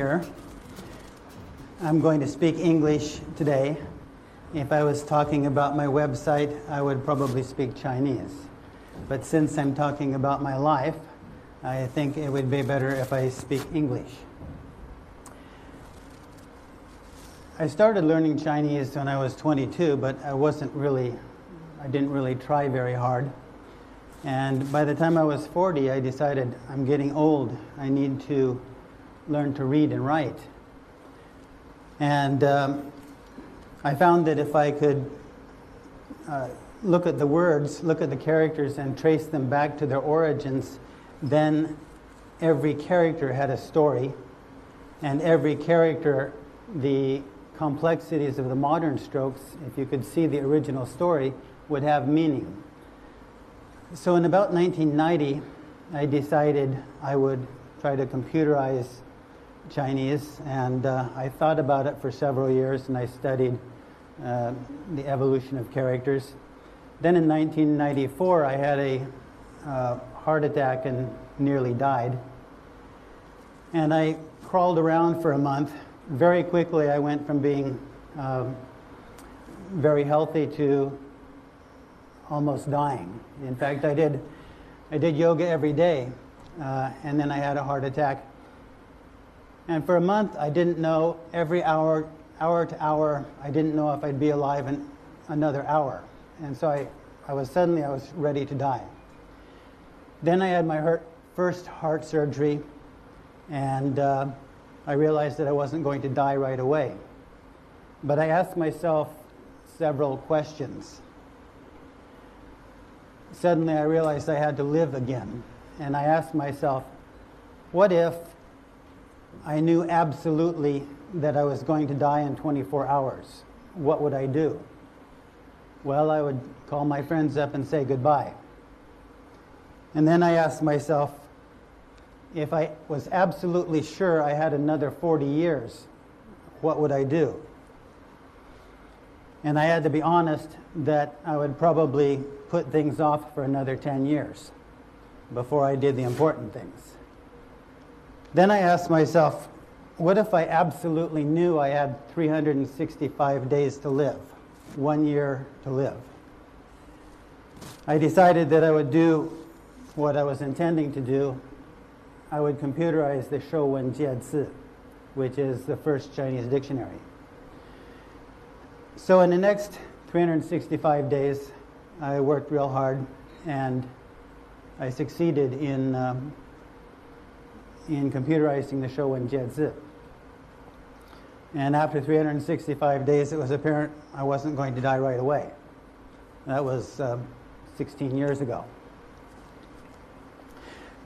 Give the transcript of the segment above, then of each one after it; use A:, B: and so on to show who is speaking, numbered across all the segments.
A: here. I'm going to speak English today. If I was talking about my website, I would probably speak Chinese. But since I'm talking about my life, I think it would be better if I speak English. I started learning Chinese when I was 22, but I wasn't really, I didn't really try very hard. And by the time I was 40, I decided I'm getting old. I need to learn to read and write. And um, I found that if I could uh, look at the words, look at the characters, and trace them back to their origins, then every character had a story, and every character, the complexities of the modern strokes, if you could see the original story, would have meaning. So in about 1990, I decided I would try to computerize Chinese, and uh, I thought about it for several years, and I studied uh, the evolution of characters. Then in 1994, I had a uh, heart attack and nearly died. And I crawled around for a month. Very quickly, I went from being um, very healthy to almost dying. In fact, I did, I did yoga every day, uh, and then I had a heart attack. And for a month, I didn't know every hour, hour to hour, I didn't know if I'd be alive in another hour. And so I, I was suddenly, I was ready to die. Then I had my heart, first heart surgery, and uh, I realized that I wasn't going to die right away. But I asked myself several questions suddenly I realized I had to live again. And I asked myself, what if I knew absolutely that I was going to die in 24 hours? What would I do? Well, I would call my friends up and say goodbye. And then I asked myself, if I was absolutely sure I had another 40 years, what would I do? And I had to be honest that I would probably put things off for another 10 years before I did the important things. Then I asked myself, what if I absolutely knew I had 365 days to live, one year to live? I decided that I would do what I was intending to do. I would computerize the Shuowen Jiezi, which is the first Chinese dictionary. So in the next 365 days, I worked real hard and I succeeded in, um, in computerizing the Shuowen Jiezi. And after 365 days, it was apparent I wasn't going to die right away. That was um, 16 years ago.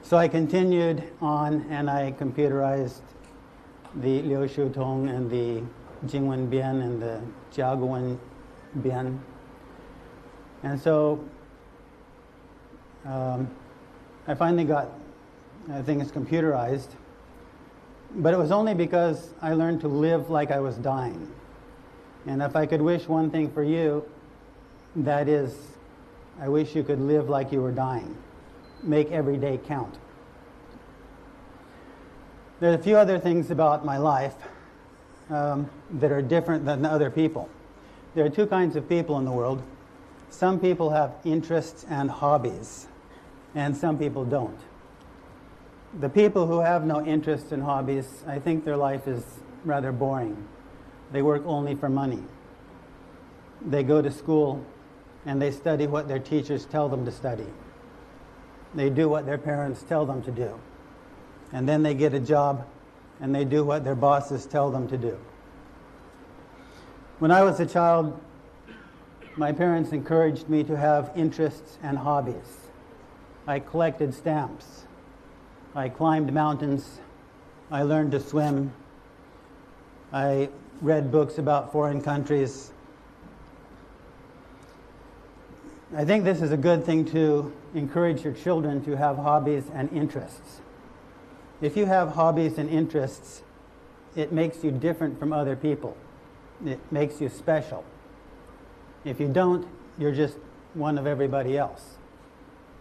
A: So I continued on and I computerized the Liu Shu Tong and the Jinwen Bian and the Jiaguwen Bian. And so um, I finally got uh, things computerized, but it was only because I learned to live like I was dying. And if I could wish one thing for you, that is, I wish you could live like you were dying. Make every day count. There are a few other things about my life um, that are different than other people. There are two kinds of people in the world. Some people have interests and hobbies, and some people don't. The people who have no interests and hobbies, I think their life is rather boring. They work only for money. They go to school and they study what their teachers tell them to study. They do what their parents tell them to do. And then they get a job and they do what their bosses tell them to do. When I was a child, my parents encouraged me to have interests and hobbies. I collected stamps. I climbed mountains. I learned to swim. I read books about foreign countries. I think this is a good thing to encourage your children to have hobbies and interests. If you have hobbies and interests, it makes you different from other people. It makes you special. If you don't, you're just one of everybody else.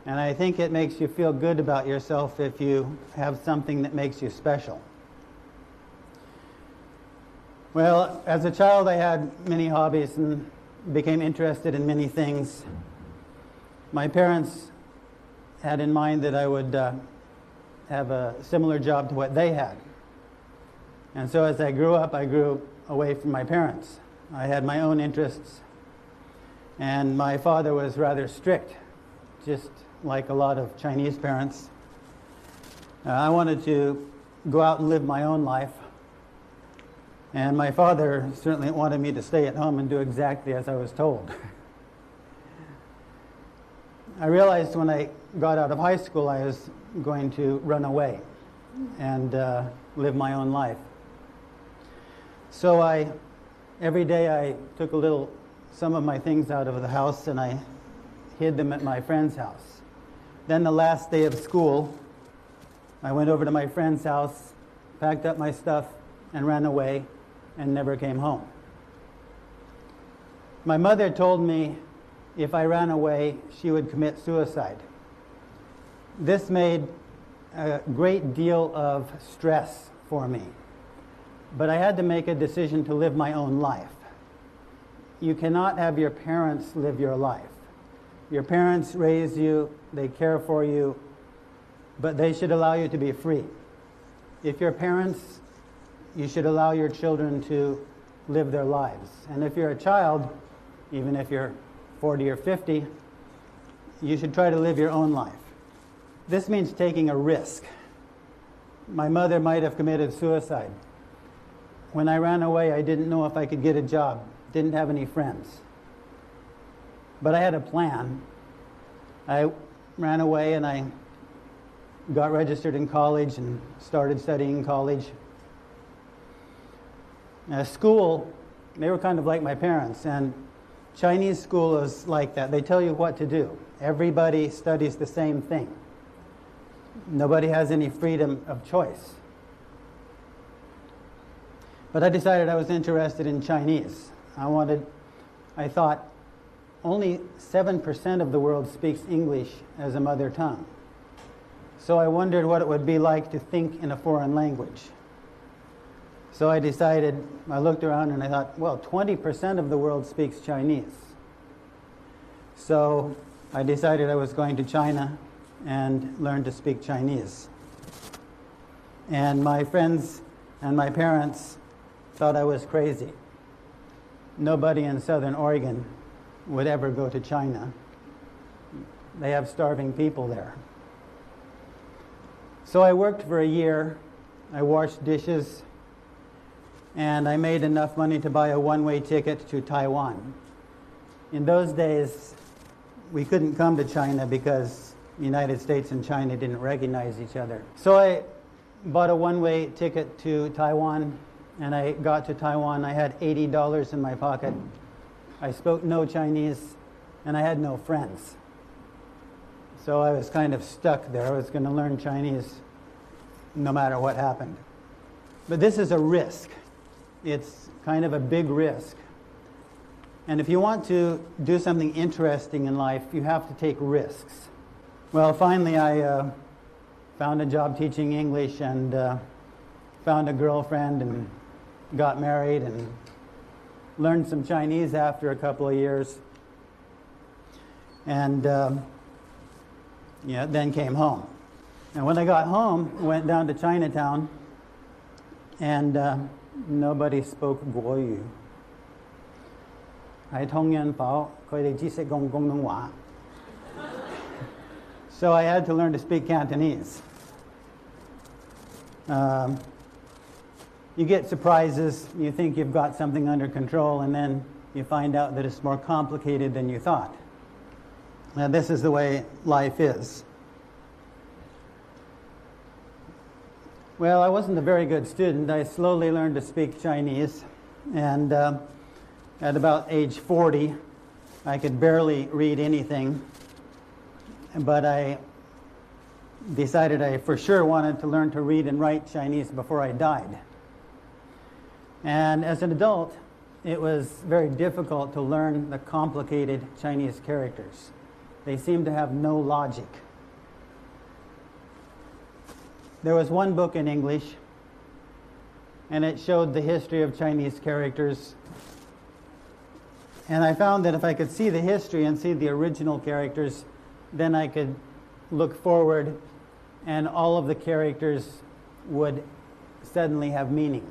A: And I think it makes you feel good about yourself if you have something that makes you special. Well, as a child, I had many hobbies and became interested in many things. My parents had in mind that I would uh, have a similar job to what they had. And so as I grew up, I grew away from my parents. I had my own interests. And my father was rather strict, just like a lot of Chinese parents. Uh, I wanted to go out and live my own life. And my father certainly wanted me to stay at home and do exactly as I was told. I realized when I got out of high school I was going to run away and uh, live my own life. So I, every day I took a little, some of my things out of the house and I hid them at my friend's house. Then the last day of school, I went over to my friend's house, packed up my stuff, and ran away and never came home. My mother told me if I ran away, she would commit suicide. This made a great deal of stress for me. But I had to make a decision to live my own life. You cannot have your parents live your life. Your parents raise you, they care for you, but they should allow you to be free. If your parents, you should allow your children to live their lives. And if you're a child, even if you're 40 or 50, you should try to live your own life. This means taking a risk. My mother might have committed suicide. When I ran away, I didn't know if I could get a job, didn't have any friends. But I had a plan. I ran away and I got registered in college and started studying college. At school, they were kind of like my parents, and Chinese school is like that. They tell you what to do. Everybody studies the same thing. Nobody has any freedom of choice. But I decided I was interested in Chinese. I wanted, I thought, only 7% of the world speaks English as a mother tongue. So I wondered what it would be like to think in a foreign language. So I decided, I looked around and I thought, well, 20% of the world speaks Chinese. So I decided I was going to China and learn to speak Chinese. And my friends and my parents thought I was crazy. Nobody in southern Oregon would ever go to China. They have starving people there. So I worked for a year. I washed dishes, and I made enough money to buy a one way ticket to Taiwan. In those days, we couldn't come to China because the United States and China didn't recognize each other. So I bought a one way ticket to Taiwan and I got to Taiwan. I had $80 in my pocket. I spoke no Chinese, and I had no friends. So I was kind of stuck there. I was going to learn Chinese no matter what happened. But this is a risk. It's kind of a big risk. And if you want to do something interesting in life, you have to take risks. Well, finally, I uh, found a job teaching English and uh, found a girlfriend and got married and learned some Chinese after a couple of years, and um, yeah, then came home. And when I got home, went down to Chinatown, and uh, nobody spoke Guoyu. So I had to learn to speak Cantonese. Um, you get surprises, you think you've got something under control, and then you find out that it's more complicated than you thought. Now, this is the way life is. Well, I wasn't a very good student. I slowly learned to speak Chinese, and uh, at about age 40, I could barely read anything, but I decided I for sure wanted to learn to read and write Chinese before I died. And as an adult, it was very difficult to learn the complicated Chinese characters. They seemed to have no logic. There was one book in English, and it showed the history of Chinese characters. And I found that if I could see the history and see the original characters, then I could look forward and all of the characters would suddenly have meaning.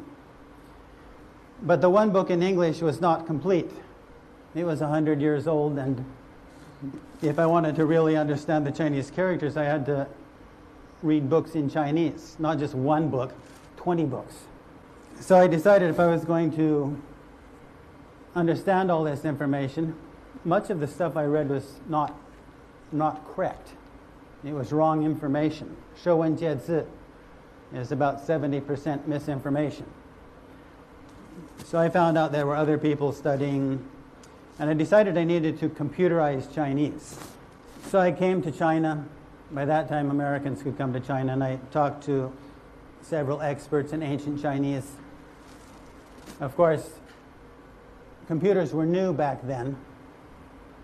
A: But the one book in English was not complete. It was 100 years old, and if I wanted to really understand the Chinese characters, I had to read books in Chinese, not just one book, 20 books. So I decided if I was going to understand all this information, much of the stuff I read was not, not correct. It was wrong information. Shuo Wen Jie Zi is about 70% misinformation. So I found out there were other people studying, and I decided I needed to computerize Chinese. So I came to China. By that time, Americans could come to China, and I talked to several experts in ancient Chinese. Of course, computers were new back then,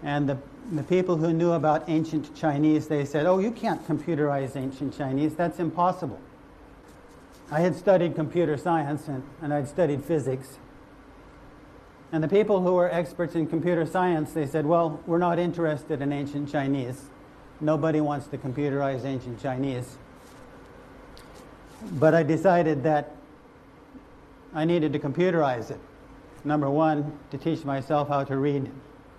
A: and the, the people who knew about ancient Chinese, they said, oh, you can't computerize ancient Chinese, that's impossible. I had studied computer science and, and I'd studied physics. And the people who were experts in computer science, they said, well, we're not interested in ancient Chinese. Nobody wants to computerize ancient Chinese. But I decided that I needed to computerize it. Number one, to teach myself how to read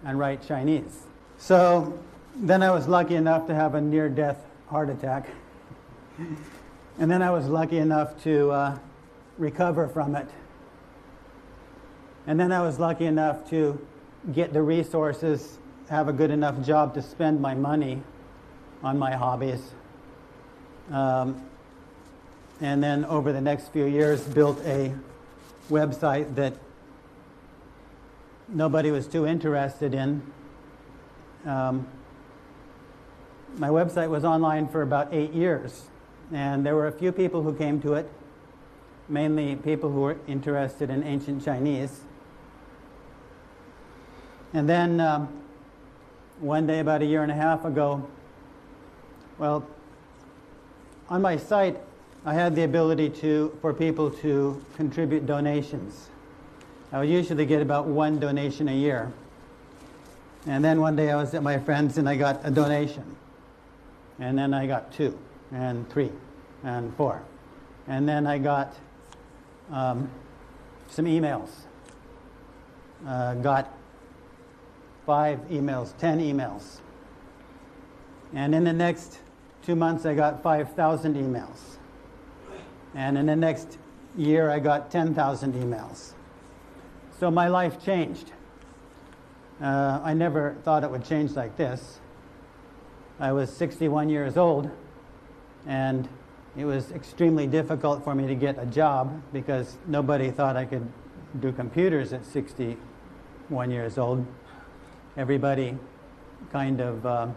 A: and write Chinese. So then I was lucky enough to have a near death heart attack. and then I was lucky enough to uh, recover from it. And then I was lucky enough to get the resources, have a good enough job to spend my money on my hobbies. Um, and then over the next few years, built a website that nobody was too interested in. Um, my website was online for about eight years, and there were a few people who came to it, mainly people who were interested in ancient Chinese. And then um, one day, about a year and a half ago, well, on my site, I had the ability to, for people to contribute donations. I would usually get about one donation a year. And then one day I was at my friend's and I got a donation. And then I got two, and three, and four. And then I got um, some emails. Uh, got five emails, ten emails. And in the next two months, I got 5,000 emails. And in the next year, I got 10,000 emails. So my life changed. Uh, I never thought it would change like this. I was 61 years old, and it was extremely difficult for me to get a job because nobody thought I could do computers at 61 years old. Everybody kind of, uh,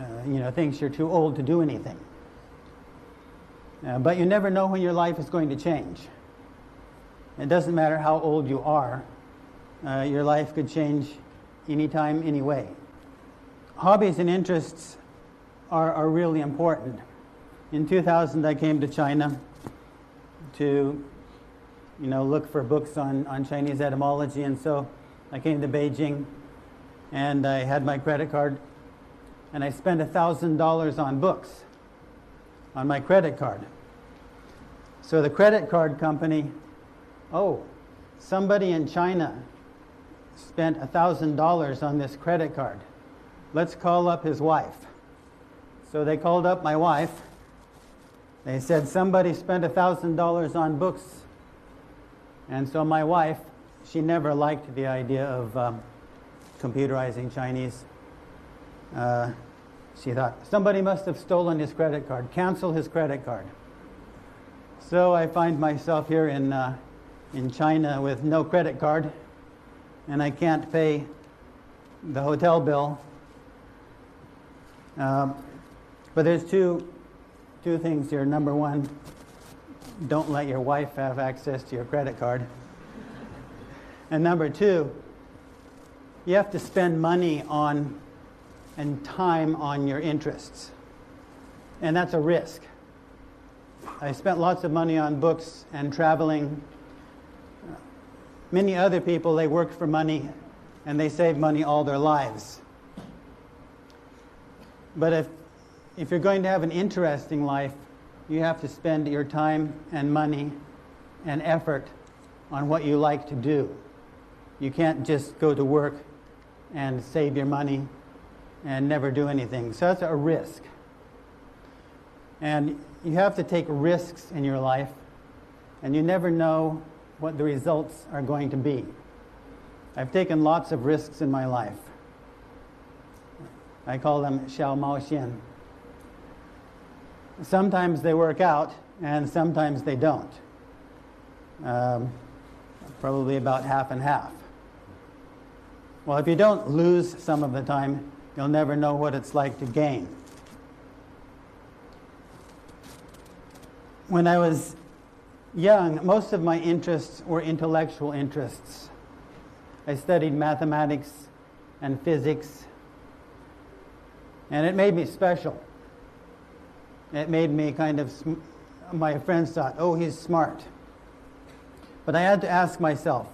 A: uh, you know, thinks you're too old to do anything. Uh, but you never know when your life is going to change. It doesn't matter how old you are, uh, your life could change anytime, anyway. Hobbies and interests are, are really important. In 2000, I came to China to you know, look for books on, on Chinese etymology, and so I came to Beijing and I had my credit card and I spent $1,000 on books on my credit card. So the credit card company oh, somebody in China spent $1,000 on this credit card. Let's call up his wife. So they called up my wife. They said somebody spent $1,000 on books. And so my wife, she never liked the idea of um, computerizing Chinese. Uh, she thought, somebody must have stolen his credit card. Cancel his credit card. So I find myself here in uh, in China with no credit card and I can't pay the hotel bill. Um, but there's two, two things here. Number one, don't let your wife have access to your credit card. and number two, you have to spend money on and time on your interests. And that's a risk. I spent lots of money on books and traveling. Many other people, they work for money and they save money all their lives. But if, if you're going to have an interesting life, you have to spend your time and money and effort on what you like to do. You can't just go to work and save your money and never do anything. So that's a risk. And you have to take risks in your life, and you never know what the results are going to be. I've taken lots of risks in my life. I call them Xiao Mao Xian. Sometimes they work out, and sometimes they don't. Um, probably about half and half. Well, if you don't lose some of the time, you'll never know what it's like to gain. When I was young, most of my interests were intellectual interests. I studied mathematics and physics, and it made me special. It made me kind of, my friends thought, oh, he's smart. But I had to ask myself,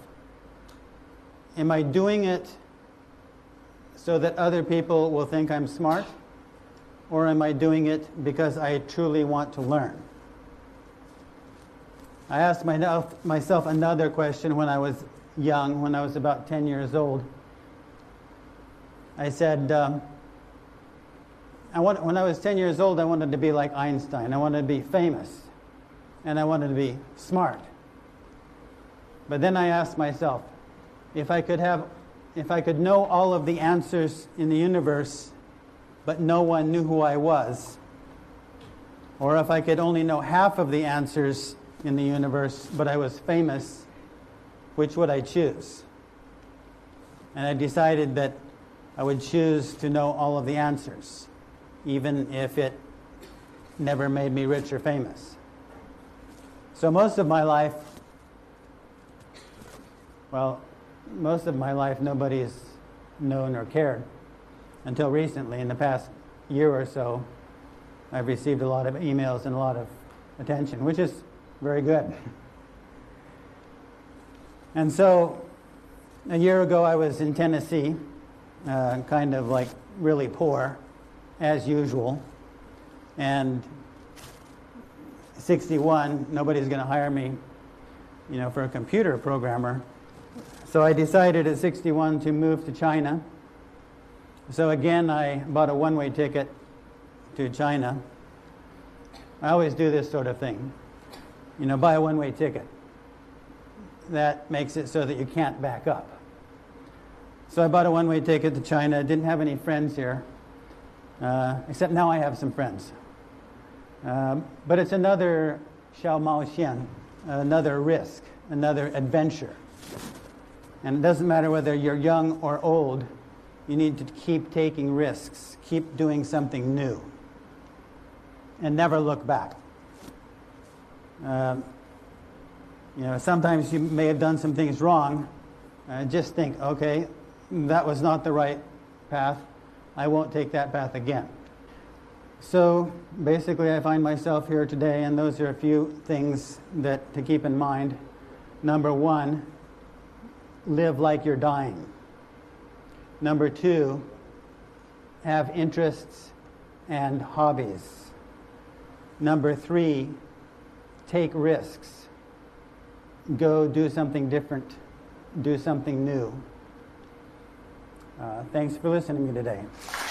A: am I doing it so that other people will think I'm smart? Or am I doing it because I truly want to learn? I asked myself another question when I was young, when I was about 10 years old. I said, um, I want, when I was 10 years old, I wanted to be like Einstein. I wanted to be famous. And I wanted to be smart. But then I asked myself, if I could have, if I could know all of the answers in the universe, but no one knew who I was, or if I could only know half of the answers in the universe, but I was famous, which would I choose? And I decided that I would choose to know all of the answers, even if it never made me rich or famous. So most of my life, well, most of my life, nobody's known or cared until recently. In the past year or so, I've received a lot of emails and a lot of attention, which is very good. And so, a year ago, I was in Tennessee, uh, kind of like really poor, as usual. And 61, nobody's going to hire me, you know, for a computer programmer. So I decided at 61 to move to China. So again, I bought a one way ticket to China. I always do this sort of thing. You know, buy a one way ticket. That makes it so that you can't back up. So I bought a one way ticket to China. Didn't have any friends here, uh, except now I have some friends. Um, but it's another Xiao Mao Xian, another risk, another adventure. And it doesn't matter whether you're young or old, you need to keep taking risks, keep doing something new, and never look back. Um, you know, sometimes you may have done some things wrong. Uh, just think, okay, that was not the right path. I won't take that path again. So basically, I find myself here today, and those are a few things that to keep in mind. Number one, live like you're dying. Number two, have interests and hobbies. Number three, take risks. Go do something different, do something new. Uh, thanks for listening to me today.